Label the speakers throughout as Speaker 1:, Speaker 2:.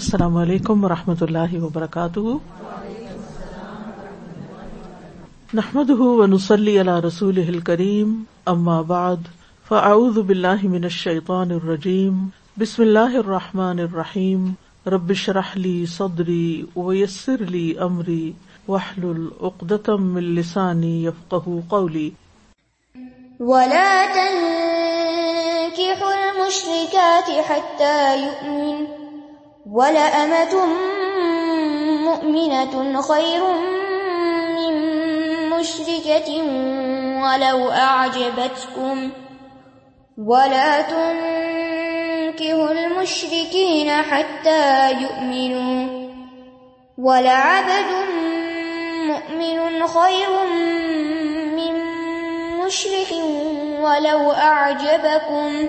Speaker 1: السلام علیکم ورحمۃ اللہ وبرکاتہ۔ نحمد ونسلی علی رسول الکریم، اما بعد، فاعوذ باللہ من الشیطان الرجیم، بسم اللہ الرحمٰن الرحیم ربش رحلی صدری ویسر لی امری وحل العقدم السانی یفقہ قولی۔
Speaker 2: ولا تنكحوا المشركات حتى يؤمن ولأمة مؤمنة خير من مشركة ولو أعجبتكم ولا تنكحوا المشركين حتى يؤمنوا ولعبد مؤمن خير من مشرك ولو أعجبكم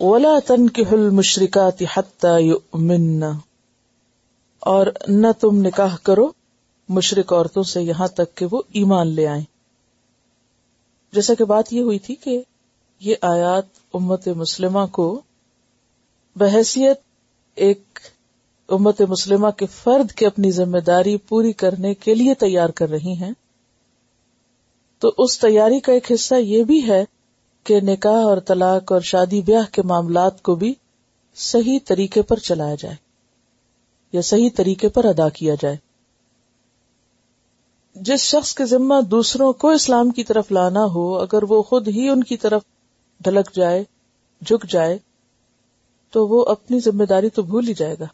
Speaker 1: ولا تنكحوا المشركات حتى يؤمن۔ اور نہ تم نکاح کرو مشرق عورتوں سے یہاں تک کہ وہ ایمان لے آئیں۔ جیسا کہ بات یہ ہوئی تھی کہ یہ آیات امت مسلمہ کو بحثیت ایک امت مسلمہ کے فرد کے اپنی ذمہ داری پوری کرنے کے لیے تیار کر رہی ہیں۔ تو اس تیاری کا ایک حصہ یہ بھی ہے کہ نکاح اور طلاق اور شادی بیاہ کے معاملات کو بھی صحیح طریقے پر چلایا جائے یا صحیح طریقے پر ادا کیا جائے۔ جس شخص کے ذمہ دوسروں کو اسلام کی طرف لانا ہو، اگر وہ خود ہی ان کی طرف ڈھلک جائے، جھک جائے، تو وہ اپنی ذمہ داری تو بھول ہی جائے گا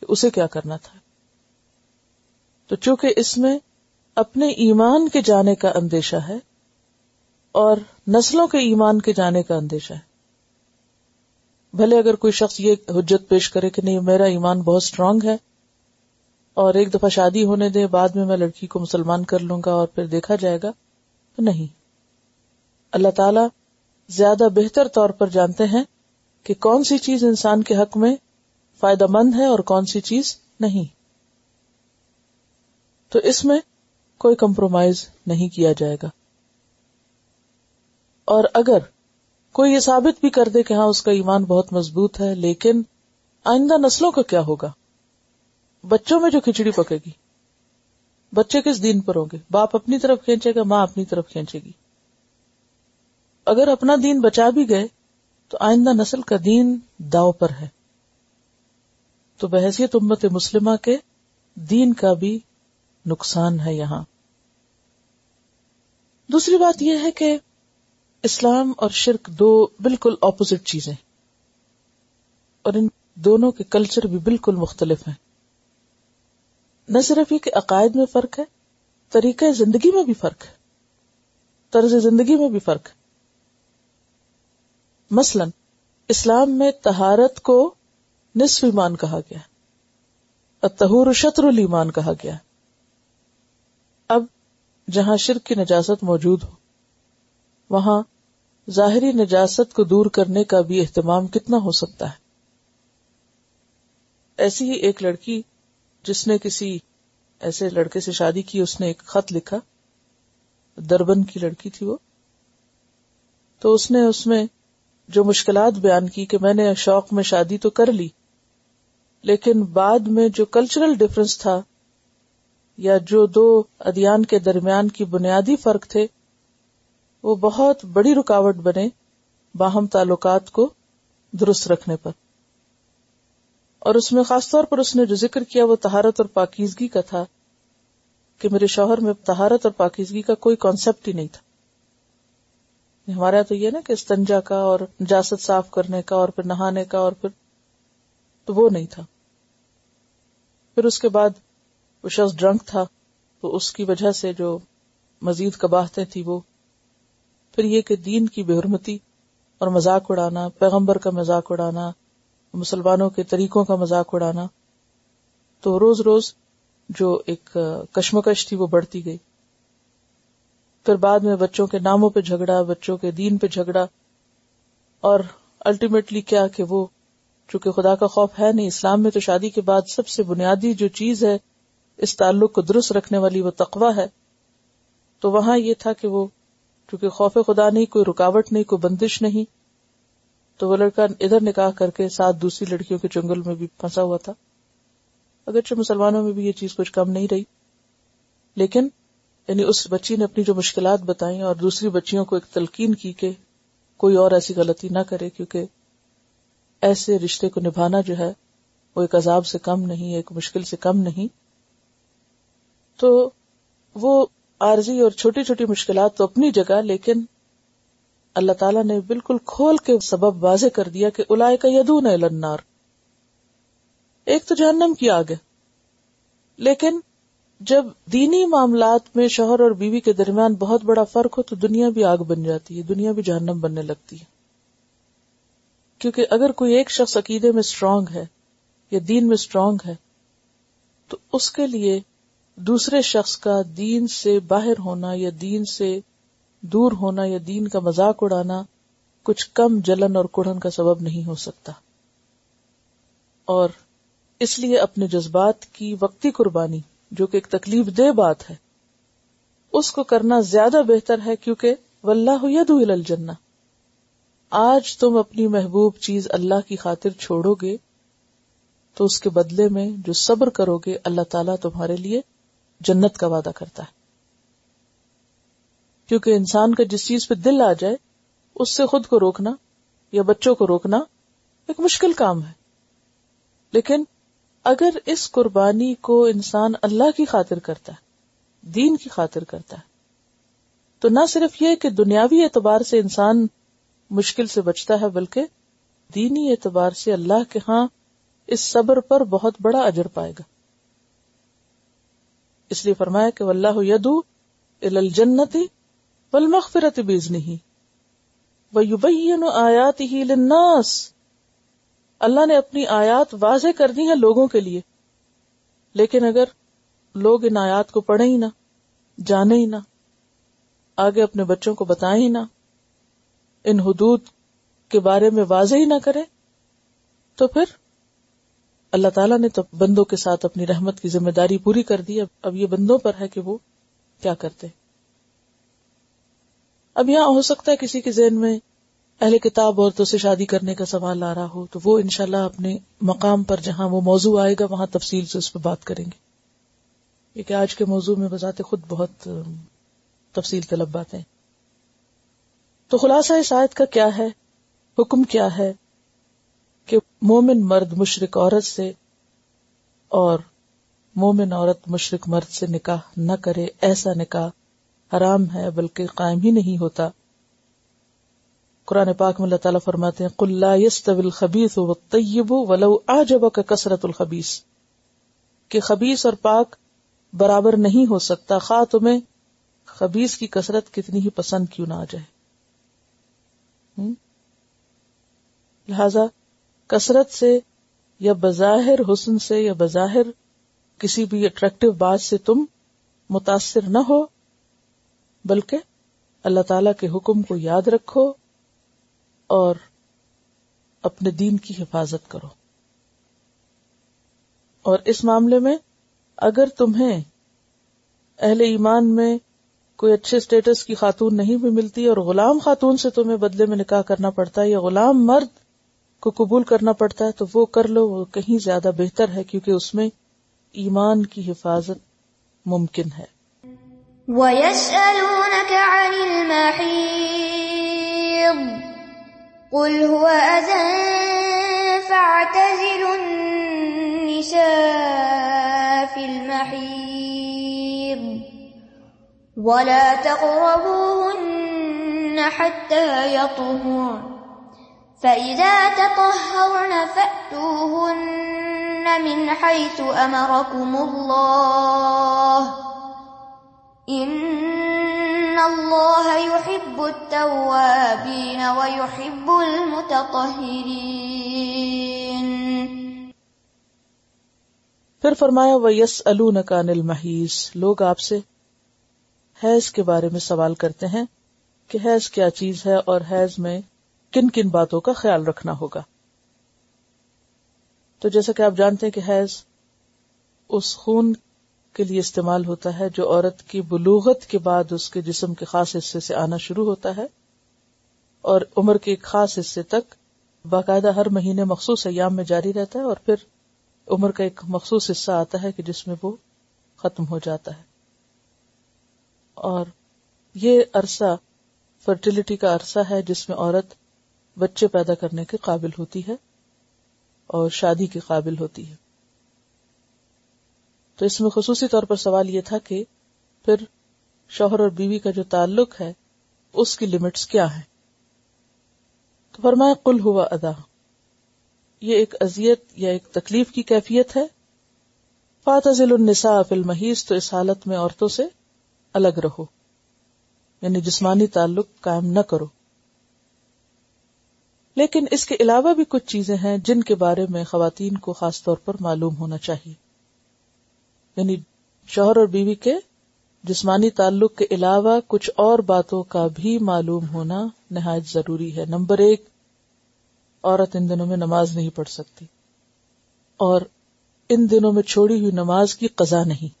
Speaker 1: کہ اسے کیا کرنا تھا۔ تو چونکہ اس میں اپنے ایمان کے جانے کا اندیشہ ہے اور نسلوں کے ایمان کے جانے کا اندیشہ ہے۔ بھلے اگر کوئی شخص یہ حجت پیش کرے کہ نہیں، میرا ایمان بہت اسٹرانگ ہے اور ایک دفعہ شادی ہونے دے، بعد میں میں لڑکی کو مسلمان کر لوں گا اور پھر دیکھا جائے گا، تو نہیں۔ اللہ تعالی زیادہ بہتر طور پر جانتے ہیں کہ کون سی چیز انسان کے حق میں فائدہ مند ہے اور کون سی چیز نہیں۔ تو اس میں کوئی کمپرومائز نہیں کیا جائے گا۔ اور اگر کوئی یہ ثابت بھی کر دے کہ ہاں اس کا ایمان بہت مضبوط ہے، لیکن آئندہ نسلوں کا کیا ہوگا؟ بچوں میں جو کھچڑی پکے گی، بچے کس دین پر ہوں گے؟ باپ اپنی طرف کھینچے گا، ماں اپنی طرف کھینچے گی۔ اگر اپنا دین بچا بھی گئے، تو آئندہ نسل کا دین داؤ پر ہے۔ تو بحثیت امت مسلمہ کے دین کا بھی نقصان ہے یہاں۔ دوسری بات یہ ہے کہ اسلام اور شرک دو بالکل اپوزٹ چیزیں۔ اور ان دونوں کے کلچر بھی بالکل مختلف ہیں۔ نہ صرف یہ کہ عقائد میں فرق ہے، طریقہ زندگی میں بھی فرق ہے۔ طرز زندگی میں بھی فرق ہے۔ مثلا، اسلام میں تہارت کو نصف ایمان کہا گیا۔ تہور شطر المان کہا گیا۔ اب، جہاں شرک کی نجاست موجود ہو وہاں ظاہری نجاست کو دور کرنے کا بھی اہتمام کتنا ہو سکتا ہے۔ ایسی ہی ایک لڑکی جس نے کسی ایسے لڑکے سے شادی کی، اس نے ایک خط لکھا۔ دربن کی لڑکی تھی وہ۔ تو اس نے اس میں جو مشکلات بیان کی کہ میں نے شوق میں شادی تو کر لی، لیکن بعد میں جو کلچرل ڈفرنس تھا یا جو دو ادیان کے درمیان کی بنیادی فرق تھے وہ بہت بڑی رکاوٹ بنے باہم تعلقات کو درست رکھنے پر۔ اور اس میں خاص طور پر اس نے جو ذکر کیا وہ تہارت اور پاکیزگی کا تھا کہ میرے شوہر میں تہارت اور پاکیزگی کا کوئی کانسیپٹ ہی نہیں تھا۔ ہمارے یہاں تو یہ نا کہ استنجا کا اور نجاست صاف کرنے کا اور پھر نہانے کا اور پھر تو وہ نہیں تھا۔ پھر اس کے بعد وہ شخص ڈرنک تھا تو اس کی وجہ سے جو مزید کباہتیں تھی وہ پھر یہ کہ دین کی بے حرمتی اور مذاق اڑانا، پیغمبر کا مذاق اڑانا، مسلمانوں کے طریقوں کا مذاق اڑانا، تو روز روز جو ایک کشمکش تھی وہ بڑھتی گئی۔ پھر بعد میں بچوں کے ناموں پہ جھگڑا، بچوں کے دین پہ جھگڑا، اور الٹیمیٹلی کیا کہ وہ، چونکہ خدا کا خوف ہے نہیں، اسلام میں تو شادی کے بعد سب سے بنیادی جو چیز ہے، اس تعلق کو درست رکھنے والی وہ تقوا ہے۔ تو وہاں یہ تھا کہ وہ چونکہ خوف خدا نہیں، کوئی رکاوٹ نہیں، کوئی بندش نہیں۔ تو وہ لڑکا ادھر نکاح کر کے ساتھ دوسری لڑکیوں کے چنگل میں بھی پھنسا ہوا تھا۔ اگرچہ مسلمانوں میں بھی یہ چیز کچھ کم نہیں رہی۔ لیکن یعنی اس بچی نے اپنی جو مشکلات بتائی اور دوسری بچیوں کو ایک تلقین کی کہ کوئی اور ایسی غلطی نہ کرے، کیونکہ ایسے رشتے کو نبھانا جو ہے، وہ ایک عذاب سے کم نہیں، ایک مشکل سے کم نہیں۔ تو وہ عارضی اور چھوٹی چھوٹی مشکلات تو اپنی جگہ، لیکن اللہ تعالیٰ نے بالکل کھول کے سبب واضح کر دیا کہ الائے کا یدون النار۔ ایک تو جہنم کی آگ ہے۔ لیکن جب دینی معاملات میں شوہر اور بیوی کے درمیان بہت بڑا فرق ہو تو دنیا بھی آگ بن جاتی ہے، دنیا بھی جہنم بننے لگتی ہے۔ کیونکہ اگر کوئی ایک شخص عقیدے میں اسٹرانگ ہے یا دین میں اسٹرانگ ہے، تو اس کے لیے دوسرے شخص کا دین سے باہر ہونا یا دین سے دور ہونا یا دین کا مذاق اڑانا کچھ کم جلن اور کڑن کا سبب نہیں ہو سکتا۔ اور اس لیے اپنے جذبات کی وقتی قربانی، جو کہ ایک تکلیف دہ بات ہے، اس کو کرنا زیادہ بہتر ہے کیونکہ واللہ ید الجنہ۔ آج تم اپنی محبوب چیز اللہ کی خاطر چھوڑو گے، تو اس کے بدلے میں جو صبر کرو گے، اللہ تعالیٰ تمہارے لیے جنت کا وعدہ کرتا ہے۔ کیونکہ انسان کا جس چیز پہ دل آ جائے، اس سے خود کو روکنا یا بچوں کو روکنا ایک مشکل کام ہے۔ لیکن اگر اس قربانی کو انسان اللہ کی خاطر کرتا ہے، دین کی خاطر کرتا ہے، تو نہ صرف یہ کہ دنیاوی اعتبار سے انسان مشکل سے بچتا ہے، بلکہ دینی اعتبار سے اللہ کے ہاں اس صبر پر بہت بڑا اجر پائے گا۔ اس لیے فرمایا کہ اللہ یدو الجنتی والمغفرت بیزنی ویبین آیات ہی للناس۔ اللہ نے اپنی آیات واضح کر دی ہیں لوگوں کے لیے۔ لیکن اگر لوگ ان آیات کو پڑھیں ہی نہ جانے ہی نہ، آگے اپنے بچوں کو بتائیں ہی نہ، ان حدود کے بارے میں واضح ہی نہ کریں، تو پھر اللہ تعالیٰ نے تو بندوں کے ساتھ اپنی رحمت کی ذمہ داری پوری کر دی، اب یہ بندوں پر ہے کہ وہ کیا کرتے؟ اب یہاں ہو سکتا ہے کسی کے ذہن میں اہل کتاب عورتوں سے شادی کرنے کا سوال آ رہا ہو، تو وہ انشاءاللہ اپنے مقام پر جہاں وہ موضوع آئے گا، وہاں تفصیل سے اس پہ بات کریں گے۔ کیونکہ آج کے موضوع میں بذات خود بہت تفصیل طلب باتیں۔ تو خلاصہ اس آیت کا کیا ہے؟ حکم کیا ہے؟ کہ مومن مرد مشرق عورت سے اور مومن عورت مشرق مرد سے نکاح نہ کرے، ایسا نکاح حرام ہے بلکہ قائم ہی نہیں ہوتا۔ قرآن پاک میں اللہ تعالیٰ فرماتے ہیں قلّہ یس طویل خبیس و ولو آ جب کا الخبیس کہ خبیس اور پاک برابر نہیں ہو سکتا، خواہ تمہیں خبیس کی کثرت کتنی ہی پسند کیوں نہ آ جائے۔ لہذا کثرت سے یا بظاہر حسن سے یا بظاہر کسی بھی اٹریکٹو بات سے تم متاثر نہ ہو، بلکہ اللہ تعالی کے حکم کو یاد رکھو اور اپنے دین کی حفاظت کرو۔ اور اس معاملے میں اگر تمہیں اہل ایمان میں کوئی اچھے اسٹیٹس کی خاتون نہیں بھی ملتی اور غلام خاتون سے تمہیں بدلے میں نکاح کرنا پڑتا ہے یا غلام مرد کو قبول کرنا پڑتا ہے تو وہ کر لو، وہ کہیں زیادہ بہتر ہے کیونکہ اس میں ایمان کی حفاظت ممکن ہے۔
Speaker 2: وَيَسْأَلُونَكَ عَنِ الْمَحِيضِ قُلْ هُوَ أَذًى فَاعْتَزِلُوا النِّسَاءَ فِي الْمَحِيضِ وَلَا تَقْرَبُوهُنَّ حَتَّى يَطْهُرْنَ فَإِذَا تَطَهَّرْنَ فَأْتُوهُنَّ مِنْ حَيْثُ أَمَرَكُمُ اللَّهُ إِنَّ اللَّهَ يُحِبُّ التَّوَّابِينَ وَيُحِبُّ الْمُتَطَهِّرِينَ
Speaker 1: پھر فرمایا وہ یس الکان لوگ آپ سے حیض کے بارے میں سوال کرتے ہیں کہ حیض کیا چیز ہے اور حیض میں کن کن باتوں کا خیال رکھنا ہوگا۔ تو جیسا کہ آپ جانتے ہیں کہ حیض اس خون کے لیے استعمال ہوتا ہے جو عورت کی بلوغت کے بعد اس کے جسم کے خاص حصے سے آنا شروع ہوتا ہے، اور عمر کے ایک خاص حصے تک باقاعدہ ہر مہینے مخصوص ایام میں جاری رہتا ہے، اور پھر عمر کا ایک مخصوص حصہ آتا ہے کہ جس میں وہ ختم ہو جاتا ہے۔ اور یہ عرصہ فرٹیلٹی کا عرصہ ہے جس میں عورت بچے پیدا کرنے کے قابل ہوتی ہے اور شادی کے قابل ہوتی ہے۔ تو اس میں خصوصی طور پر سوال یہ تھا کہ پھر شوہر اور بیوی کا جو تعلق ہے، اس کی لمٹس کیا ہے تو فرمایا کل ہوا ادا یہ ایک اذیت یا ایک تکلیف کی کیفیت ہے۔ فاتل النساء فی المحیض، تو اس حالت میں عورتوں سے الگ رہو۔ یعنی جسمانی تعلق قائم نہ کرو۔ لیکن اس کے علاوہ بھی کچھ چیزیں ہیں جن کے بارے میں خواتین کو خاص طور پر معلوم ہونا چاہیے۔ یعنی شوہر اور بیوی کے جسمانی تعلق کے علاوہ کچھ اور باتوں کا بھی معلوم ہونا نہایت ضروری ہے۔ نمبر ایک، عورت ان دنوں میں نماز نہیں پڑھ سکتی اور ان دنوں میں چھوڑی ہوئی نماز کی قضا نہیں۔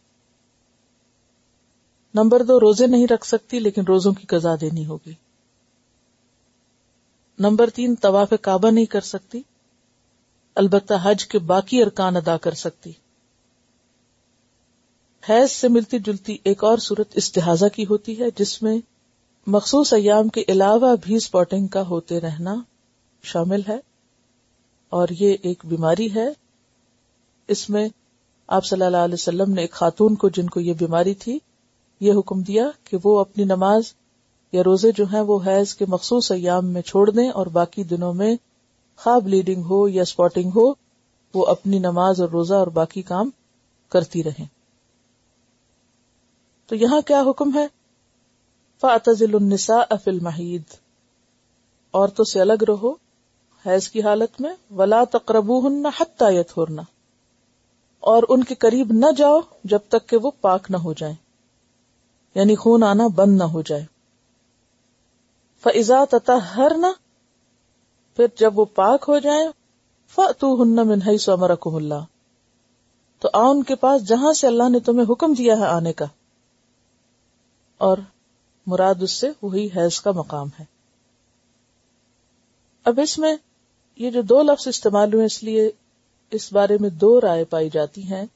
Speaker 1: نمبر دو، روزے نہیں رکھ سکتی لیکن روزوں کی قضا دینی ہوگی۔ نمبر تین، طواف کعبہ نہیں کر سکتی۔ البتہ حج کے باقی ارکان ادا کر سکتی۔ حیض سے ملتی جلتی ایک اور صورت استحاظہ کی ہوتی ہے، جس میں مخصوص ایام کے علاوہ بھی اسپاٹنگ کا ہوتے رہنا شامل ہے۔ اور یہ ایک بیماری ہے۔ اس میں آپ صلی اللہ علیہ وسلم نے ایک خاتون کو جن کو یہ بیماری تھی، یہ حکم دیا کہ وہ اپنی نماز یا روزے جو ہیں وہ حیض کے مخصوص ایام میں چھوڑ دیں اور باقی دنوں میں خواب بلیڈنگ ہو یا اسپاٹنگ ہو، وہ اپنی نماز اور روزہ اور باقی کام کرتی رہیں۔ تو یہاں کیا حکم ہے؟ فاتل النساء افل محید عورتوں سے الگ رہو حیض کی حالت میں، ولا تقرب ہن حتیت ہونا اور ان کے قریب نہ جاؤ جب تک کہ وہ پاک نہ ہو جائیں یعنی خون آنا بند نہ ہو جائے۔ فضا تتا ہر نہ پھر جب وہ پاک ہو جائے فتو ہن منہئی سو امرکم اللہ تو آ ان کے پاس جہاں سے اللہ نے تمہیں حکم دیا ہے آنے کا۔ اور مراد اس سے وہی حیض کا مقام ہے۔ اب اس میں یہ جو دو لفظ استعمال ہوئے، اس لیے اس بارے میں دو رائے پائی جاتی ہیں۔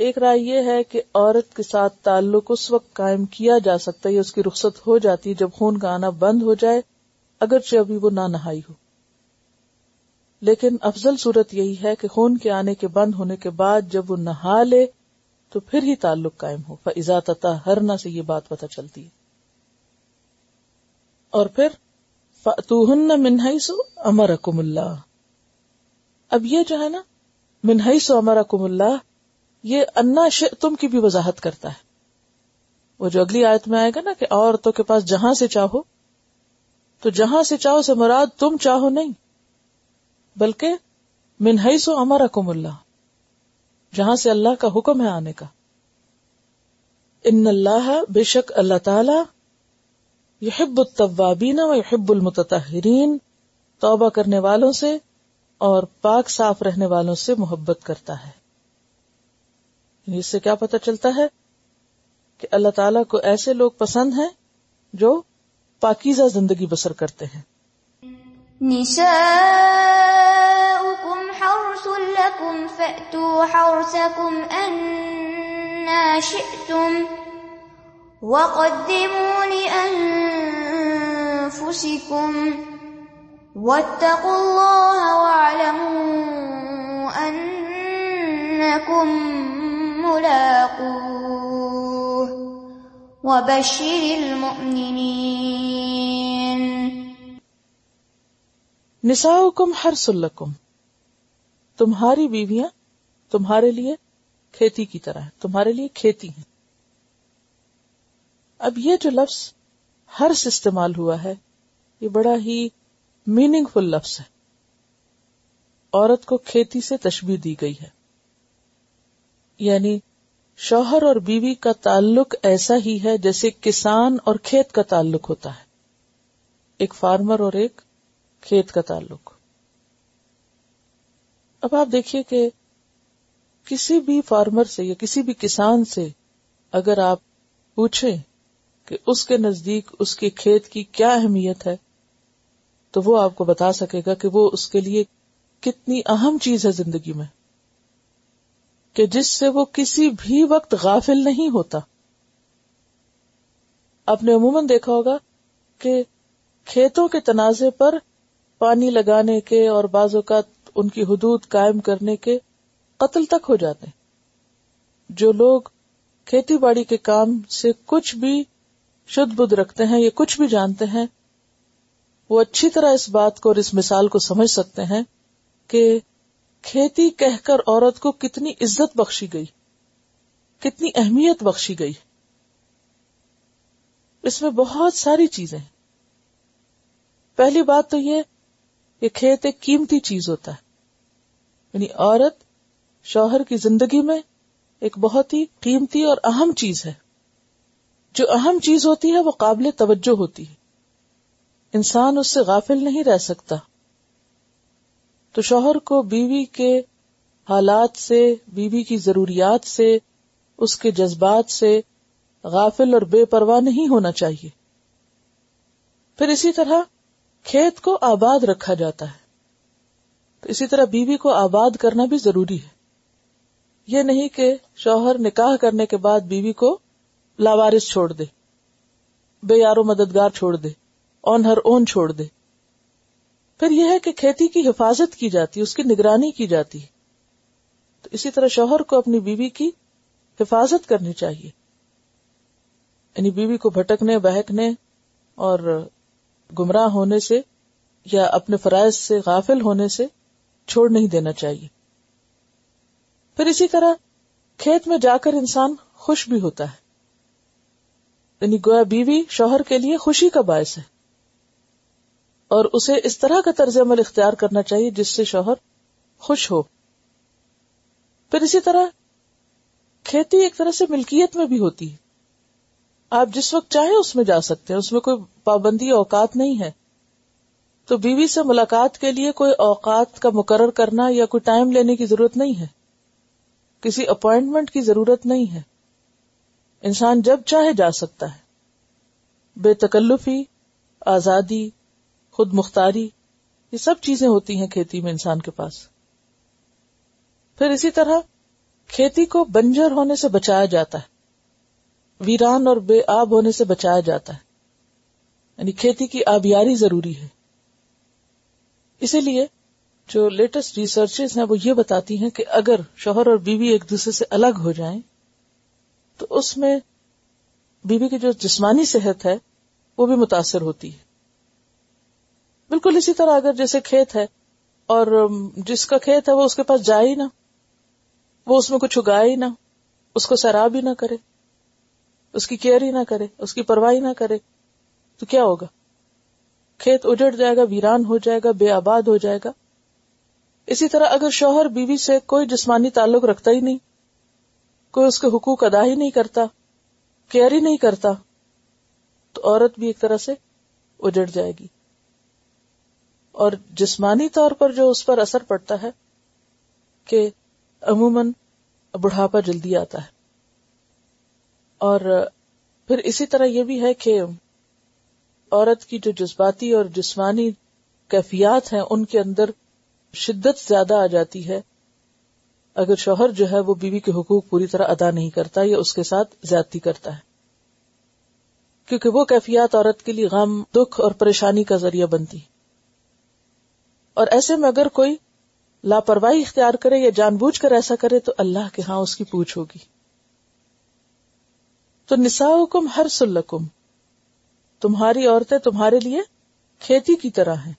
Speaker 1: ایک رائے یہ ہے کہ عورت کے ساتھ تعلق اس وقت قائم کیا جا سکتا ہے اس کی رخصت ہو جاتی ہے جب خون کا آنا بند ہو جائے، اگرچہ ابھی وہ نہ نہائی ہو۔ لیکن افضل صورت یہی ہے کہ خون کے آنے کے بند ہونے کے بعد جب وہ نہا لے، تو پھر ہی تعلق قائم ہو۔ فضا ہرنا سے یہ بات پتہ چلتی ہے۔ اور پھر فتوہن منہائی سو امر اللہ اب یہ جو ہے نا منہائی سو امر اللہ یہ انا تم کی بھی وضاحت کرتا ہے۔ وہ جو اگلی آیت میں آئے گا نا کہ عورتوں کے پاس جہاں سے چاہو، تو جہاں سے چاہو سے مراد تم چاہو نہیں، بلکہ منہئی سو امر اکم اللہ، جہاں سے اللہ کا حکم ہے آنے کا۔ ان اللہ بے شک اللہ تعالی یحب التوابین و یحب المتطہرین، توبہ کرنے والوں سے اور پاک صاف رہنے والوں سے محبت کرتا ہے۔ اس سے کیا پتہ چلتا ہے کہ اللہ تعالیٰ کو ایسے لوگ پسند ہیں جو پاکیزہ زندگی بسر کرتے ہیں۔
Speaker 2: نساؤكم حرث لكم فأتوا حرثكم أنا شئتم وقدموا لأنفسكم واتقوا الله واعلموا أنكم ملاقوه وبشر المؤمنين.
Speaker 1: نساؤکم حرس لکم تمہاری بیویاں تمہارے لیے کھیتی کی طرح ہے تمہارے لیے کھیتی ہیں۔ اب یہ جو لفظ ہرس استعمال ہوا ہے، یہ بڑا ہی میننگ فل لفظ ہے۔ عورت کو کھیتی سے تشبیح دی گئی ہے۔ یعنی شوہر اور بیوی کا تعلق ایسا ہی ہے جیسے کسان اور کھیت کا تعلق ہوتا ہے۔ ایک فارمر اور ایک کھیت کا تعلق۔ اب آپ دیکھیے کہ کسی بھی فارمر سے یا کسی بھی کسان سے اگر آپ پوچھیں کہ اس کے نزدیک اس کے کھیت کی کیا اہمیت ہے، تو وہ آپ کو بتا سکے گا کہ وہ اس کے لیے کتنی اہم چیز ہے زندگی میں۔ کہ جس سے وہ کسی بھی وقت غافل نہیں ہوتا۔ آپ نے عموماً دیکھا ہوگا کہ کھیتوں کے تنازع پر پانی لگانے کے اور بعض اوقات ان کی حدود قائم کرنے کے قتل تک ہو جاتے ہیں۔ جو لوگ کھیتی باڑی کے کام سے کچھ بھی شد بدھ رکھتے ہیں یا کچھ بھی جانتے ہیں، وہ اچھی طرح اس بات کو اور اس مثال کو سمجھ سکتے ہیں کہ کھیتی کہہ کر عورت کو کتنی عزت بخشی گئی، کتنی اہمیت بخشی گئی۔ اس میں بہت ساری چیزیں۔ پہلی بات تو یہ کہ کھیت ایک قیمتی چیز ہوتا ہے۔ یعنی عورت شوہر کی زندگی میں ایک بہت ہی قیمتی اور اہم چیز ہے۔ جو اہم چیز ہوتی ہے وہ قابل توجہ ہوتی ہے۔ انسان اس سے غافل نہیں رہ سکتا۔ تو شوہر کو بیوی کے حالات سے، بیوی کی ضروریات سے، اس کے جذبات سے غافل اور بے پرواہ نہیں ہونا چاہیے۔ پھر اسی طرح کھیت کو آباد رکھا جاتا ہے۔ تو اسی طرح بیوی کو آباد کرنا بھی ضروری ہے۔ یہ نہیں کہ شوہر نکاح کرنے کے بعد بیوی کو لاوارس چھوڑ دے، بے یارو مددگار چھوڑ دے اون ہر اون چھوڑ دے۔ پھر یہ ہے کہ کھیتی کی حفاظت کی جاتی اس کی نگرانی کی جاتی تو اسی طرح شوہر کو اپنی بیوی کی حفاظت کرنی چاہیے۔ یعنی بیوی کو بھٹکنے، بہکنے اور گمراہ ہونے سے یا اپنے فرائض سے غافل ہونے سے چھوڑ نہیں دینا چاہیے۔ پھر اسی طرح کھیت میں جا کر انسان خوش بھی ہوتا ہے۔ یعنی گویا بیوی شوہر کے لیے خوشی کا باعث ہے۔ اور اسے اس طرح کا طرز عمل اختیار کرنا چاہیے جس سے شوہر خوش ہو۔ پھر اسی طرح کھیتی ایک طرح سے ملکیت میں بھی ہوتی ہے۔ آپ جس وقت چاہیں اس میں جا سکتے ہیں، اس میں کوئی پابندی اوقات نہیں ہے۔ تو بیوی سے ملاقات کے لیے کوئی اوقات کا مقرر کرنا یا کوئی ٹائم لینے کی ضرورت نہیں ہے۔ کسی اپوائنٹمنٹ کی ضرورت نہیں ہے۔ انسان جب چاہے جا سکتا ہے۔ بے تکلفی، آزادی خود مختاری، یہ سب چیزیں ہوتی ہیں کھیتی میں انسان کے پاس۔ پھر اسی طرح کھیتی کو بنجر ہونے سے بچایا جاتا ہے۔ ویران اور بے آب ہونے سے بچایا جاتا ہے۔ یعنی کھیتی کی آبیاری ضروری ہے۔ اسی لیے جو لیٹسٹ ریسرچ ہیں وہ یہ بتاتی ہیں کہ اگر شوہر اور بیوی ایک دوسرے سے الگ ہو جائیں، تو اس میں بیوی کی جو جسمانی صحت ہے، وہ بھی متاثر ہوتی ہے۔ بالکل اسی طرح اگر جیسے کھیت ہے اور جس کا کھیت ہے وہ اس کے پاس جائے ہی نہ، وہ اس میں کچھ اگائے ہی نہ، اس کو سیراب ہی نہ کرے، اس کی کیئر ہی نہ کرے، اس کی پرواہ نہ کرے، تو کیا ہوگا؟ کھیت اجڑ جائے گا، ویران ہو جائے گا، بے آباد ہو جائے گا۔ اسی طرح اگر شوہر بیوی سے کوئی جسمانی تعلق رکھتا ہی نہیں، کوئی اس کے حقوق ادا ہی نہیں کرتا، کیئر ہی نہیں کرتا، تو عورت بھی ایک طرح سے اجڑ جائے گی۔ اور جسمانی طور پر جو اس پر اثر پڑتا ہے کہ عموماً بڑھاپا جلدی آتا ہے۔ اور پھر اسی طرح یہ بھی ہے کہ عورت کی جو جذباتی اور جسمانی کیفیات ہیں، ان کے اندر شدت زیادہ آ جاتی ہے۔ اگر شوہر جو ہے وہ بیوی کے حقوق پوری طرح ادا نہیں کرتا یا اس کے ساتھ زیادتی کرتا ہے۔ کیونکہ وہ کیفیات عورت کے لیے غم، دکھ اور پریشانی کا ذریعہ بنتی۔ اور ایسے میں اگر کوئی لاپرواہی اختیار کرے یا جان بوجھ کر ایسا کرے تو اللہ کے ہاں اس کی پوچھ ہوگی۔ تو نسا حکم ہر سلکم تمہاری عورتیں تمہارے لیے کھیتی کی طرح ہیں۔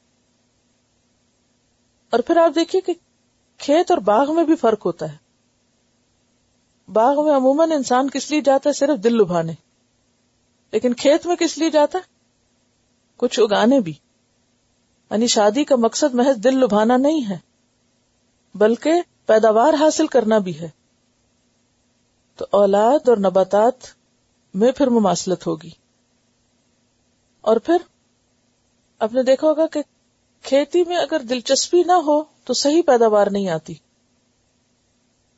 Speaker 1: اور پھر آپ دیکھیے کہ کھیت اور باغ میں بھی فرق ہوتا ہے۔ باغ میں عموماً انسان کس لیے جاتا ہے؟ صرف دل لبھانے۔ لیکن کھیت میں کس لیے جاتا ہے؟ کچھ اگانے بھی۔ یعنی شادی کا مقصد محض دل لبھانا نہیں ہے، بلکہ پیداوار حاصل کرنا بھی ہے۔ تو اولاد اور نباتات میں پھر مماثلت ہوگی۔ اور پھر آپ نے دیکھا ہوگا کہ کھیتی میں اگر دلچسپی نہ ہو تو صحیح پیداوار نہیں آتی۔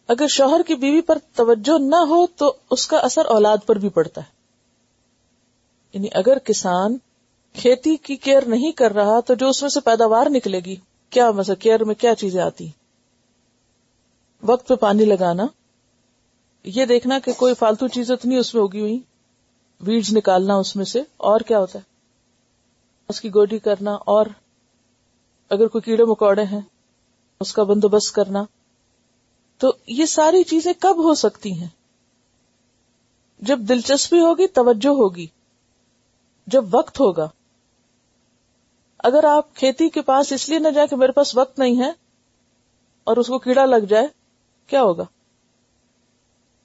Speaker 1: اگر شوہر کی بیوی پر توجہ نہ ہو تو اس کا اثر اولاد پر بھی پڑتا ہے۔ یعنی اگر کسان کھیتی کی کیئر نہیں کر رہا تو جو اس میں سے پیداوار نکلے گی، کیا مطلب کیئر میں کیا چیزیں آتی؟ وقت پہ پانی لگانا، یہ دیکھنا کہ کوئی فالتو چیزیں تو نہیں اس میں ہوگی ہوئی بیج نکالنا اس میں سے، اور کیا ہوتا ہے؟ اس کی گوڈی کرنا، اور اگر کوئی کیڑے مکوڑے ہیں، اس کا بندوبست کرنا۔ تو یہ ساری چیزیں کب ہو سکتی ہیں؟ جب دلچسپی ہوگی، توجہ ہوگی۔ جب وقت ہوگا اگر آپ کھیتی کے پاس اس لیے نہ جائیں کہ میرے پاس وقت نہیں ہے اور اس کو کیڑا لگ جائے، کیا ہوگا؟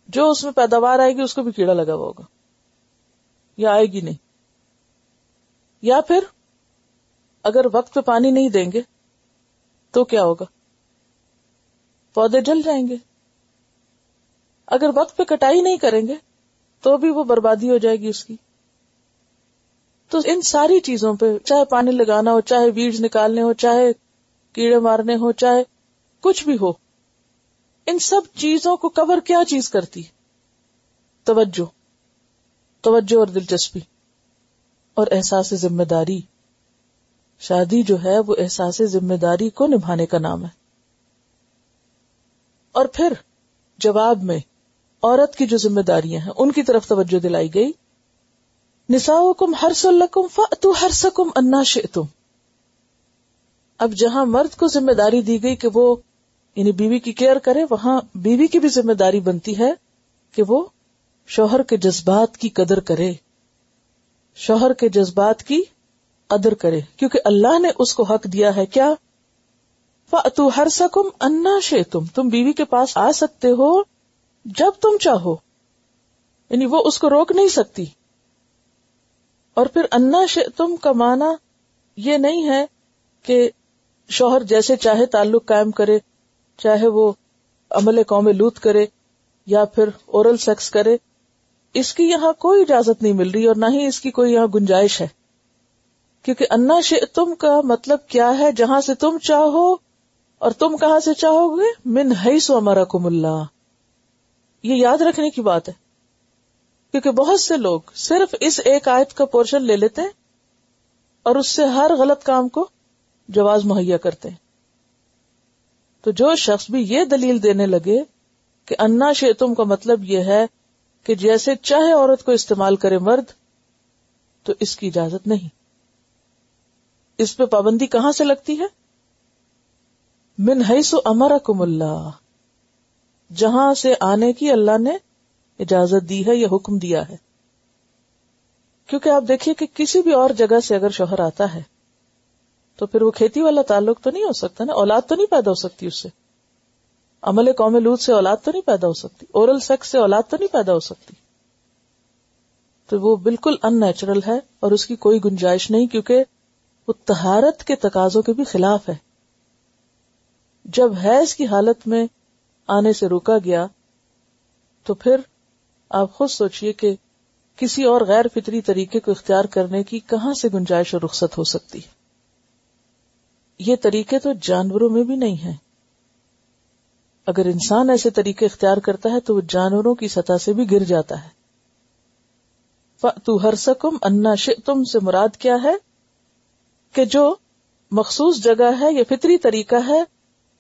Speaker 1: جو اس میں پیداوار آئے گی، اس کو بھی کیڑا لگا ہوا ہوگا۔ یا آئے گی نہیں۔ یا پھر اگر وقت پہ پانی نہیں دیں گے، تو کیا ہوگا؟ پودے جل جائیں گے۔ اگر وقت پہ کٹائی نہیں کریں گے، تو بھی وہ بربادی ہو جائے گی اس کی۔ تو ان ساری چیزوں پہ چاہے پانی لگانا ہو، چاہے بیج نکالنے ہو، چاہے کیڑے مارنے ہو، چاہے کچھ بھی ہو، ان سب چیزوں کو کور کیا چیز کرتی؟ توجہ توجہ اور دلچسپی اور احساس ذمہ داری۔ شادی جو ہے، وہ احساس ذمہ داری کو نبھانے کا نام ہے۔ اور پھر جواب میں، عورت کی جو ذمہ داریاں ہیں، ان کی طرف توجہ دلائی گئی۔ نساؤکم حرس لکم فاتو حرسکم انا شئتم۔ اب جہاں مرد کو ذمہ داری دی گئی کہ وہ یعنی بیوی کی کیئر کرے، وہاں بیوی کی بھی ذمہ داری بنتی ہے کہ وہ شوہر کے جذبات کی قدر کرے۔ شوہر کے جذبات کی قدر کرے۔ کیونکہ اللہ نے اس کو حق دیا ہے۔ کیا؟ فاتو حرسکم انا شئتم۔ تم بیوی کے پاس آ سکتے ہو جب تم چاہو۔ یعنی وہ اس کو روک نہیں سکتی۔ اور پھر انا تم کا معنی یہ نہیں ہے کہ شوہر جیسے چاہے تعلق قائم کرے، چاہے وہ عمل قوم لوت کرے یا پھر اورل سیکس کرے، اس کی یہاں کوئی اجازت نہیں مل رہی اور نہ ہی اس کی کوئی یہاں گنجائش ہے۔ کیونکہ انا تم کا مطلب کیا ہے؟ جہاں سے تم چاہو اور تم کہاں سے چاہو گے؟ من ہی سو ہمارا کم اللہ۔ یہ یاد رکھنے کی بات ہے۔ کیونکہ بہت سے لوگ صرف اس ایک آیت کا پورشن لے لیتے ہیں اور اس سے ہر غلط کام کو جواز مہیا کرتے ہیں۔ تو جو شخص بھی یہ دلیل دینے لگے کہ انا شیتم کا مطلب یہ ہے کہ جیسے چاہے عورت کو استعمال کرے مرد، تو اس کی اجازت نہیں۔ اس پہ پابندی کہاں سے لگتی ہے؟ من حیث امرکم اللہ، جہاں سے آنے کی اللہ نے اجازت دی ہے یا حکم دیا ہے۔ کیونکہ آپ دیکھیے کہ کسی بھی اور جگہ سے اگر شوہر آتا ہے، تو پھر وہ کھیتی والا تعلق تو نہیں ہو سکتا نا، اولاد تو نہیں پیدا ہو سکتی اس سے۔ عمل قوم لوت سے اولاد تو نہیں پیدا ہو سکتی، اورل سیکس سے اولاد تو نہیں پیدا ہو سکتی۔ تو وہ بالکل ان نیچرل ہے اور اس کی کوئی گنجائش نہیں، کیونکہ وہ تہارت کے تقاضوں کے بھی خلاف ہے۔ جب حیض کی حالت میں آنے سے روکا گیا، تو پھر آپ خود سوچئے کہ کسی اور غیر فطری طریقے کو اختیار کرنے کی کہاں سے گنجائش اور رخصت ہو سکتی؟ یہ طریقے تو جانوروں میں بھی نہیں ہیں۔ اگر انسان ایسے طریقے اختیار کرتا ہے تو وہ جانوروں کی سطح سے بھی گر جاتا ہے۔ تو ہر سکم انا تم سے مراد کیا ہے؟ کہ جو مخصوص جگہ ہے یا فطری طریقہ ہے،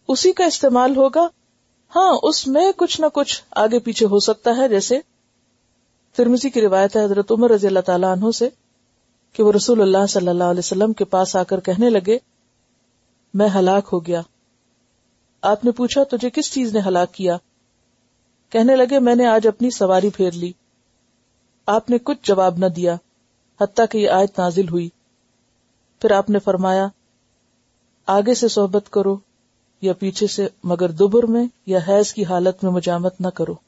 Speaker 1: اسی کا استعمال ہوگا۔ ہاں اس میں کچھ نہ کچھ آگے پیچھے ہو سکتا ہے، جیسے ترمسی کی روایت ہے، حضرت عمر رضی اللہ تعالیٰ عنہ سے، کہ وہ رسول اللہ صلی اللہ علیہ وسلم کے پاس آ کر کہنے لگے، میں ہلاک ہو گیا۔ آپ نے پوچھا، تجھے کس چیز نے ہلاک کیا؟ کہنے لگے، میں نے آج اپنی سواری پھیر لی۔ آپ نے کچھ جواب نہ دیا، حتیٰ کہ یہ آیت نازل ہوئی۔ پھر آپ نے فرمایا، آگے سے صحبت کرو یا پیچھے سے، مگر دبر میں یا حیض کی حالت میں مجامت نہ کرو۔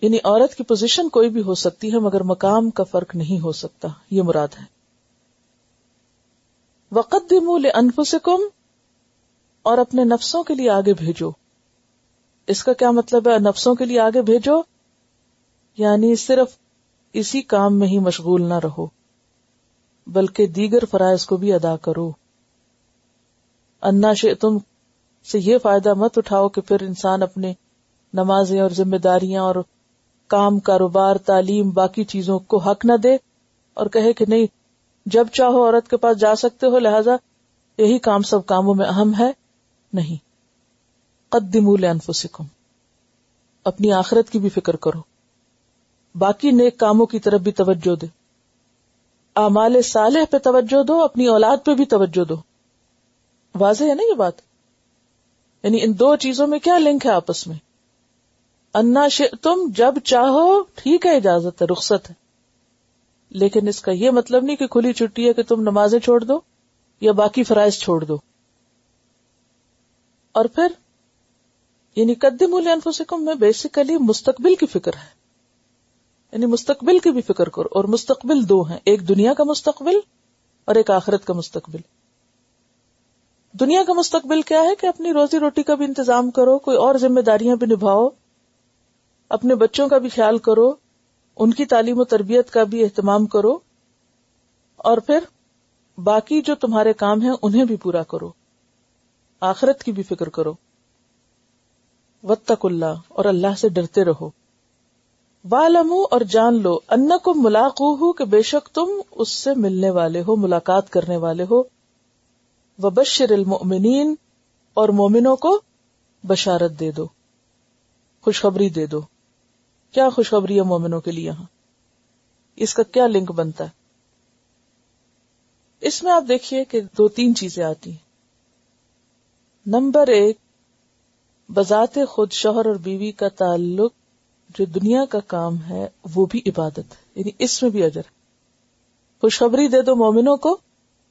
Speaker 1: یعنی عورت کی پوزیشن کوئی بھی ہو سکتی ہے، مگر مقام کا فرق نہیں ہو سکتا۔ یہ مراد ہے۔ وقت دمول اور اپنے نفسوں کے لیے آگے بھیجو۔ اس کا کیا مطلب ہے؟ نفسوں کے لیے آگے بھیجو۔ یعنی صرف اسی کام میں ہی مشغول نہ رہو، بلکہ دیگر فرائض کو بھی ادا کرو۔ انا شے تم سے یہ فائدہ مت اٹھاؤ کہ پھر انسان اپنے نمازیں اور ذمہ داریاں اور کام، کاروبار، تعلیم، باقی چیزوں کو حق نہ دے اور کہے کہ نہیں، جب چاہو عورت کے پاس جا سکتے ہو، لہذا یہی کام سب کاموں میں اہم ہے، نہیں۔ قدموا لانفسکم۔ اپنی آخرت کی بھی فکر کرو۔ باقی نیک کاموں کی طرف بھی توجہ دے۔ اعمال صالح پہ توجہ دو، اپنی اولاد پہ بھی توجہ دو۔ واضح ہے نا یہ بات؟ یعنی ان دو چیزوں میں کیا لنک ہے آپس میں؟ انا تم جب چاہو، ٹھیک ہے، اجازت ہے، رخصت ہے۔ لیکن اس کا یہ مطلب نہیں کہ کھلی چھٹی ہے کہ تم نمازیں چھوڑ دو یا باقی فرائض چھوڑ دو۔ اور پھر یعنی قدم انفسکم میں بیسیکلی مستقبل کی فکر ہے۔ یعنی مستقبل کی بھی فکر کرو، اور مستقبل دو ہیں۔ ایک دنیا کا مستقبل اور ایک آخرت کا مستقبل۔ دنیا کا مستقبل کیا ہے کہ اپنی روزی روٹی کا بھی انتظام کرو، کوئی اور ذمہ داریاں بھی نبھاؤ۔ اپنے بچوں کا بھی خیال کرو، ان کی تعلیم و تربیت کا بھی اہتمام کرو، اور پھر باقی جو تمہارے کام ہیں انہیں بھی پورا کرو۔ آخرت کی بھی فکر کرو۔ وط اللہ اور اللہ سے ڈرتے رہو۔ والم اور جان لو ان کو ملاقو ہو کہ بے شک تم اس سے ملنے والے ہو، ملاقات کرنے والے ہو۔ وبشر المؤمنین اور مومنوں کو بشارت دے دو، خوشخبری دے دو۔ کیا خوشخبری ہے مومنوں کے لیے یہاں؟ اس کا کیا لنک بنتا ہے؟ اس میں آپ دیکھیے کہ دو تین چیزیں آتی ہیں۔ نمبر ایک، بذات خود شوہر اور بیوی کا تعلق جو دنیا کا کام ہے، وہ بھی عبادت ہے۔ یعنی اس میں بھی اجر خوشخبری دے دو مومنوں کو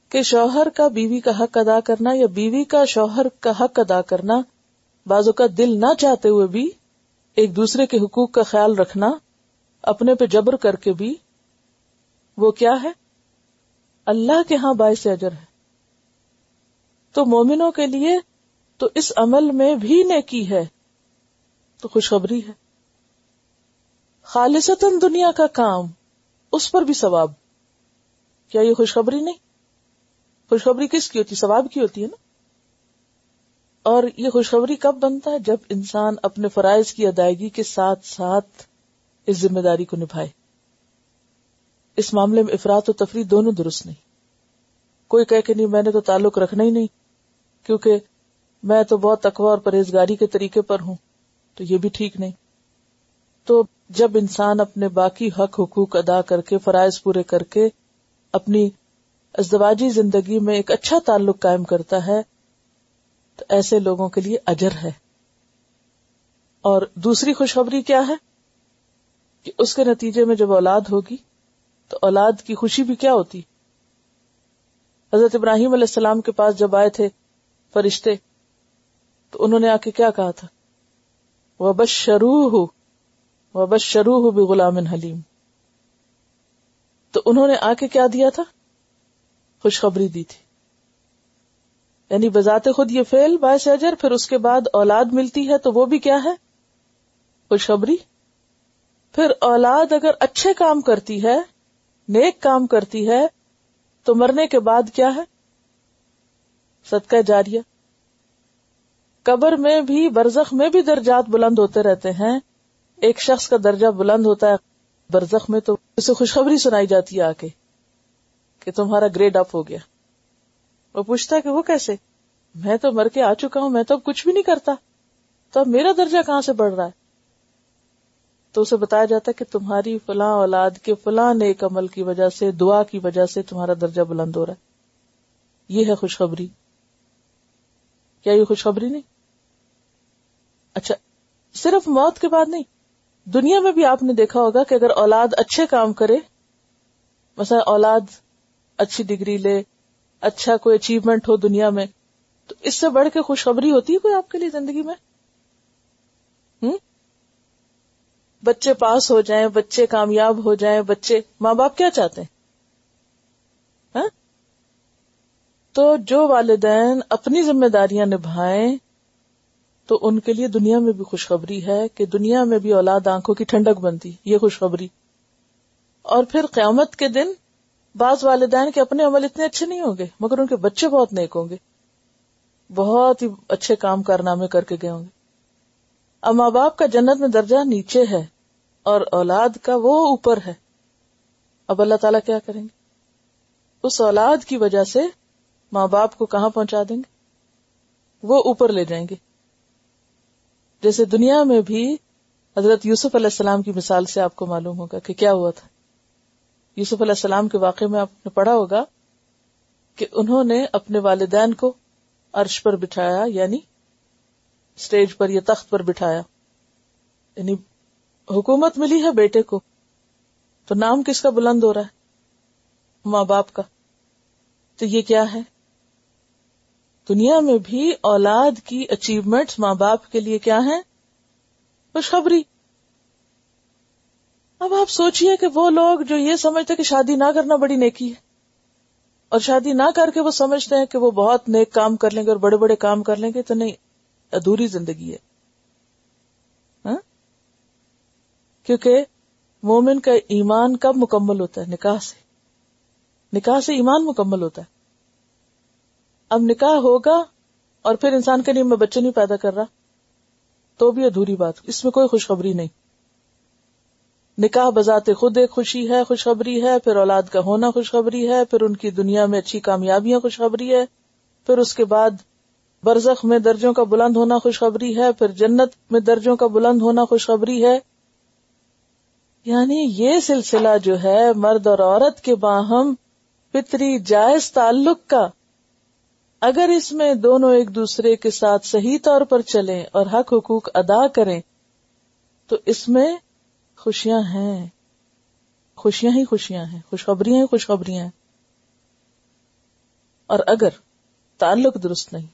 Speaker 1: کہ شوہر کا بیوی کا حق ادا کرنا یا بیوی کا شوہر کا حق ادا کرنا بازو کا دل نہ چاہتے ہوئے بھی ایک دوسرے کے حقوق کا خیال رکھنا، اپنے پہ جبر کر کے بھی، وہ کیا ہے؟ اللہ کے ہاں باعث اجر ہے۔ تو مومنوں کے لیے تو اس عمل میں بھی نیکی ہے، تو خوشخبری ہے۔ خالصتاً دنیا کا کام، اس پر بھی ثواب۔ کیا یہ خوشخبری نہیں؟ خوشخبری کس کی ہوتی؟ ثواب کی ہوتی ہے نا؟ اور یہ خوشخبری کب بنتا ہے جب انسان اپنے فرائض کی ادائیگی کے ساتھ ساتھ اس ذمہ داری کو نبھائے؟ اس معاملے میں افراد و تفریح دونوں درست نہیں۔ کوئی کہ نہیں، میں نے تو تعلق رکھنا ہی نہیں، کیونکہ میں تو بہت اقوا اور پرہیزگاری کے طریقے پر ہوں، تو یہ بھی ٹھیک نہیں۔ تو جب انسان اپنے باقی حق حقوق ادا کر کے، فرائض پورے کر کے، اپنی ازدواجی زندگی میں ایک اچھا تعلق قائم کرتا ہے تو ایسے لوگوں کے لیے اجر ہے۔ اور دوسری خوشخبری کیا ہے؟ کہ اس کے نتیجے میں جب اولاد ہوگی، تو اولاد کی خوشی بھی کیا ہوتی؟ حضرت ابراہیم علیہ السلام کے پاس جب آئے تھے فرشتے، تو انہوں نے آ کے کیا کہا تھا؟ وہ بس شروع ہو وہ بس شروع ہو بھی غلام حلیم تو انہوں نے آ کے کیا دیا تھا؟ خوشخبری دی تھی۔ یعنی بذات خود یہ فیل باعث اجر پھر اس کے بعد اولاد ملتی ہے تو وہ بھی کیا ہے؟ خوشخبری۔ پھر اولاد اگر اچھے کام کرتی ہے، نیک کام کرتی ہے، تو مرنے کے بعد کیا ہے؟ صدقہ جاریہ۔ قبر میں بھی، برزخ میں بھی درجات بلند ہوتے رہتے ہیں۔ ایک شخص کا درجہ بلند ہوتا ہے، برزخ میں تو اسے خوشخبری سنائی جاتی ہے آ کے کہ تمہارا گریڈ اپ ہو گیا۔ وہ پوچھتا کہ وہ کیسے؟ میں تو مر کے آ چکا ہوں، میں تو اب کچھ بھی نہیں کرتا۔ تو اب میرا درجہ کہاں سے بڑھ رہا ہے؟ تو اسے بتایا جاتا ہے کہ تمہاری فلاں اولاد کے فلاں نیک عمل کی وجہ سے، دعا کی وجہ سے تمہارا درجہ بلند ہو رہا ہے۔ یہ ہے خوشخبری۔ کیا یہ خوشخبری نہیں؟ اچھا صرف موت کے بعد نہیں، دنیا میں بھی آپ نے دیکھا ہوگا کہ اگر اولاد اچھے کام کرے، مثلا اولاد اچھی ڈگری لے اچھا کوئی اچیومنٹ ہو دنیا میں، تو اس سے بڑھ کے خوشخبری ہوتی ہے کوئی آپ کے لیے زندگی میں؟ ہوں بچے پاس ہو جائیں، بچے کامیاب ہو جائیں، بچے ماں باپ کیا چاہتے ہیں؟ ہاں؟ تو جو والدین اپنی ذمہ داریاں نبھائیں، تو ان کے لیے دنیا میں بھی خوشخبری ہے کہ دنیا میں بھی اولاد آنکھوں کی ٹھنڈک بنتی، یہ خوشخبری۔ اور پھر قیامت کے دن بعض والدین کے اپنے عمل اتنے اچھے نہیں ہوں گے، مگر ان کے بچے بہت نیک ہوں گے۔ بہت ہی اچھے کام کارنامے کر کے گئے ہوں گے۔ اب ماں باپ کا جنت میں درجہ نیچے ہے اور اولاد کا وہ اوپر ہے۔ اب اللہ تعالیٰ کیا کریں گے؟ اس اولاد کی وجہ سے ماں باپ کو کہاں پہنچا دیں گے؟ وہ اوپر لے جائیں گے۔ جیسے دنیا میں بھی حضرت یوسف علیہ السلام کی مثال سے آپ کو معلوم ہوگا کہ کیا ہوا تھا۔ یوسف علیہ السلام کے واقعے میں آپ نے پڑھا ہوگا کہ انہوں نے اپنے والدین کو عرش پر بٹھایا یعنی اسٹیج پر یا تخت پر بٹھایا۔ یعنی حکومت ملی ہے بیٹے کو۔ تو نام کس کا بلند ہو رہا ہے؟ ماں باپ کا۔ تو یہ کیا ہے؟ دنیا میں بھی اولاد کی اچیومنٹ ماں باپ کے لیے کیا ہے خوشخبری۔ اب آپ سوچئے کہ وہ لوگ جو یہ سمجھتے کہ شادی نہ کرنا بڑی نیکی ہے اور شادی نہ کر کے وہ سمجھتے ہیں کہ وہ بہت نیک کام کر لیں گے اور بڑے بڑے کام کر لیں گے، تو نہیں، ادھوری زندگی ہے۔ ہاں؟ کیونکہ مومن کا ایمان کب مکمل ہوتا ہے؟ نکاح سے۔ نکاح سے ایمان مکمل ہوتا ہے۔ اب نکاح ہوگا اور پھر انسان کے لیے میں بچے نہیں پیدا کر رہا، تو بھی ادھوری بات۔ اس میں کوئی خوشخبری نہیں۔ نکاح بذات خود ایک خوشی ہے، خوشخبری ہے، پھر اولاد کا ہونا خوشخبری ہے، پھر ان کی دنیا میں اچھی کامیابیاں خوشخبری ہے، پھر اس کے بعد برزخ میں درجوں کا بلند ہونا خوشخبری ہے، پھر جنت میں درجوں کا بلند ہونا خوشخبری ہے۔ یعنی یہ سلسلہ جو ہے مرد اور عورت کے باہم پتری جائز تعلق کا۔ اگر اس میں دونوں ایک دوسرے کے ساتھ صحیح طور پر چلیں اور حق حقوق ادا کریں، تو اس میں خوشیاں ہیں۔ خوشیاں ہی خوشیاں ہیں۔ خوشخبریاں ہی خوشخبریاں ہیں۔ اور اگر تعلق درست نہیں،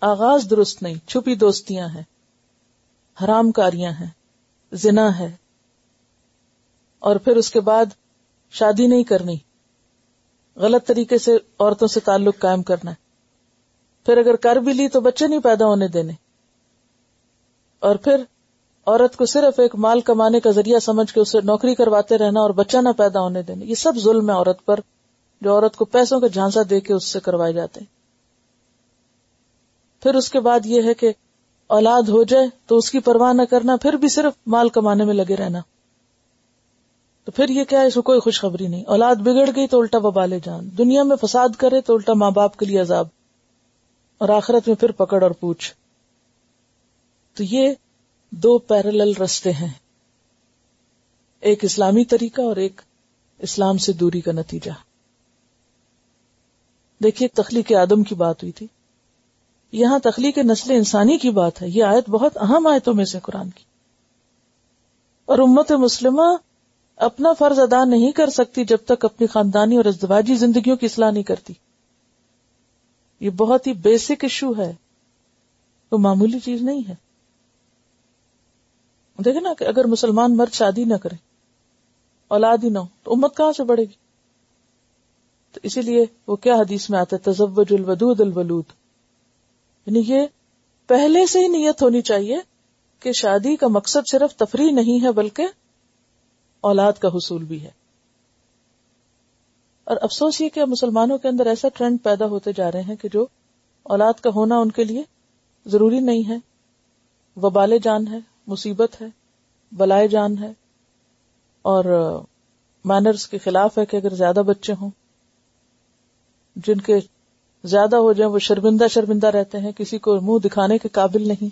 Speaker 1: آغاز درست نہیں، چھپی دوستیاں ہیں، حرام کاریاں ہیں، زنا ہے، اور پھر اس کے بعد شادی نہیں کرنی، غلط طریقے سے عورتوں سے تعلق قائم کرنا ہے۔ پھر اگر کر بھی لی تو بچے نہیں پیدا ہونے دینے۔ اور پھر عورت کو صرف ایک مال کمانے کا ذریعہ سمجھ کے اسے نوکری کرواتے رہنا اور بچہ نہ پیدا ہونے دینے یہ سب ظلم ہے عورت پر، جو عورت کو پیسوں کا جھانسا دے کے اس سے کروائے جاتے ہیں۔ پھر اس کے بعد یہ ہے کہ اولاد ہو جائے تو اس کی پرواہ نہ کرنا، پھر بھی صرف مال کمانے میں لگے رہنا۔ تو پھر یہ کیا ہے؟ اس کو کوئی خوشخبری نہیں۔ اولاد بگڑ گئی تو الٹا ببالے جان۔ دنیا میں فساد کرے تو الٹا ماں باپ کے لیے عذاب۔ اور آخرت میں پھر پکڑ اور پوچھ۔ تو یہ دو پیرل رستے ہیں۔ ایک اسلامی طریقہ اور ایک اسلام سے دوری کا نتیجہ۔ دیکھیے تخلیق آدم کی بات ہوئی تھی۔ یہاں تخلیق نسل انسانی کی بات ہے۔ یہ آیت بہت اہم آیتوں میں سے قرآن کی۔ اور امت مسلمہ اپنا فرض ادا نہیں کر سکتی جب تک اپنی خاندانی اور ازدواجی زندگیوں کی اصلاح نہیں کرتی۔ یہ بہت ہی بیسک ایشو ہے۔ وہ معمولی چیز نہیں ہے۔ دیکھے نا کہ اگر مسلمان مرد شادی نہ کرے، اولاد ہی نہ ہو، تو امت کہاں سے بڑھے گی؟ تو اسی لیے وہ کیا حدیث میں آتا ہے، تزوج الودود الولود۔ یعنی یہ پہلے سے ہی نیت ہونی چاہیے کہ شادی کا مقصد صرف تفریح نہیں ہے، بلکہ اولاد کا حصول بھی ہے۔ اور افسوس یہ کہ مسلمانوں کے اندر ایسا ٹرینڈ پیدا ہوتے جا رہے ہیں کہ جو اولاد کا ہونا ان کے لیے ضروری نہیں ہے، وبال جان ہے مصیبت ہے، بلائے جان ہے اور مینرز کے خلاف ہے کہ اگر زیادہ بچے ہوں، جن کے زیادہ ہو جائیں وہ شرمندہ شرمندہ رہتے ہیں، کسی کو منہ دکھانے کے قابل نہیں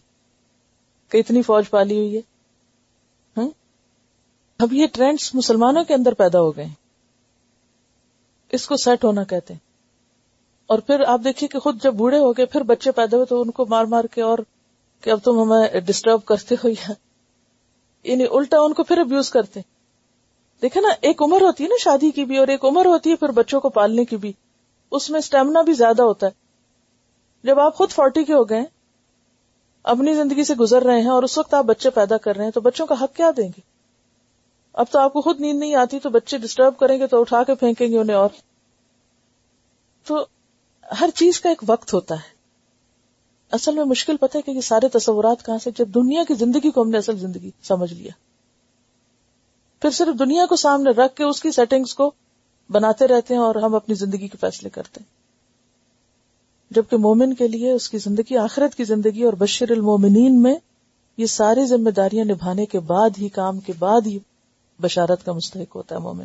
Speaker 1: کہ اتنی فوج پالی ہوئی ہے۔ ہاں؟ اب یہ ٹرینڈز مسلمانوں کے اندر پیدا ہو گئے ہیں۔ اس کو سیٹ ہونا کہتے ہیں۔ اور پھر آپ دیکھیے کہ خود جب بوڑھے ہو گئے، پھر بچے پیدا ہوئے تو ان کو مار مار کے اور کہ اب تم ہمیں ڈسٹرب کرتے ہو یا یعنی الٹا ان کو پھر ابیوز کرتے۔ دیکھے نا، ایک عمر ہوتی ہے نا شادی کی بھی، اور ایک عمر ہوتی ہے پھر بچوں کو پالنے کی بھی۔ اس میں اسٹیمنا بھی زیادہ ہوتا ہے۔ جب آپ خود فورٹی کے ہو گئے، اپنی زندگی سے گزر رہے ہیں اور اس وقت آپ بچے پیدا کر رہے ہیں، تو بچوں کا حق کیا دیں گے؟ اب تو آپ کو خود نیند نہیں آتی، تو بچے ڈسٹرب کریں گے تو اٹھا کے پھینکیں گے انہیں اور۔ تو ہر چیز کا ایک وقت ہوتا ہے۔ اصل میں مشکل پتہ ہے کہ یہ سارے تصورات کہاں سے، جب دنیا کی زندگی کو ہم نے اصل زندگی سمجھ لیا۔ پھر صرف دنیا کو سامنے رکھ کے اس کی سیٹنگز کو بناتے رہتے ہیں اور ہم اپنی زندگی کے فیصلے کرتے ہیں۔ جبکہ مومن کے لیے اس کی زندگی، آخرت کی زندگی اور بشر المومنین میں یہ ساری ذمہ داریاں نبھانے کے بعد ہی، کام کے بعد ہی بشارت کا مستحق ہوتا ہے مومن۔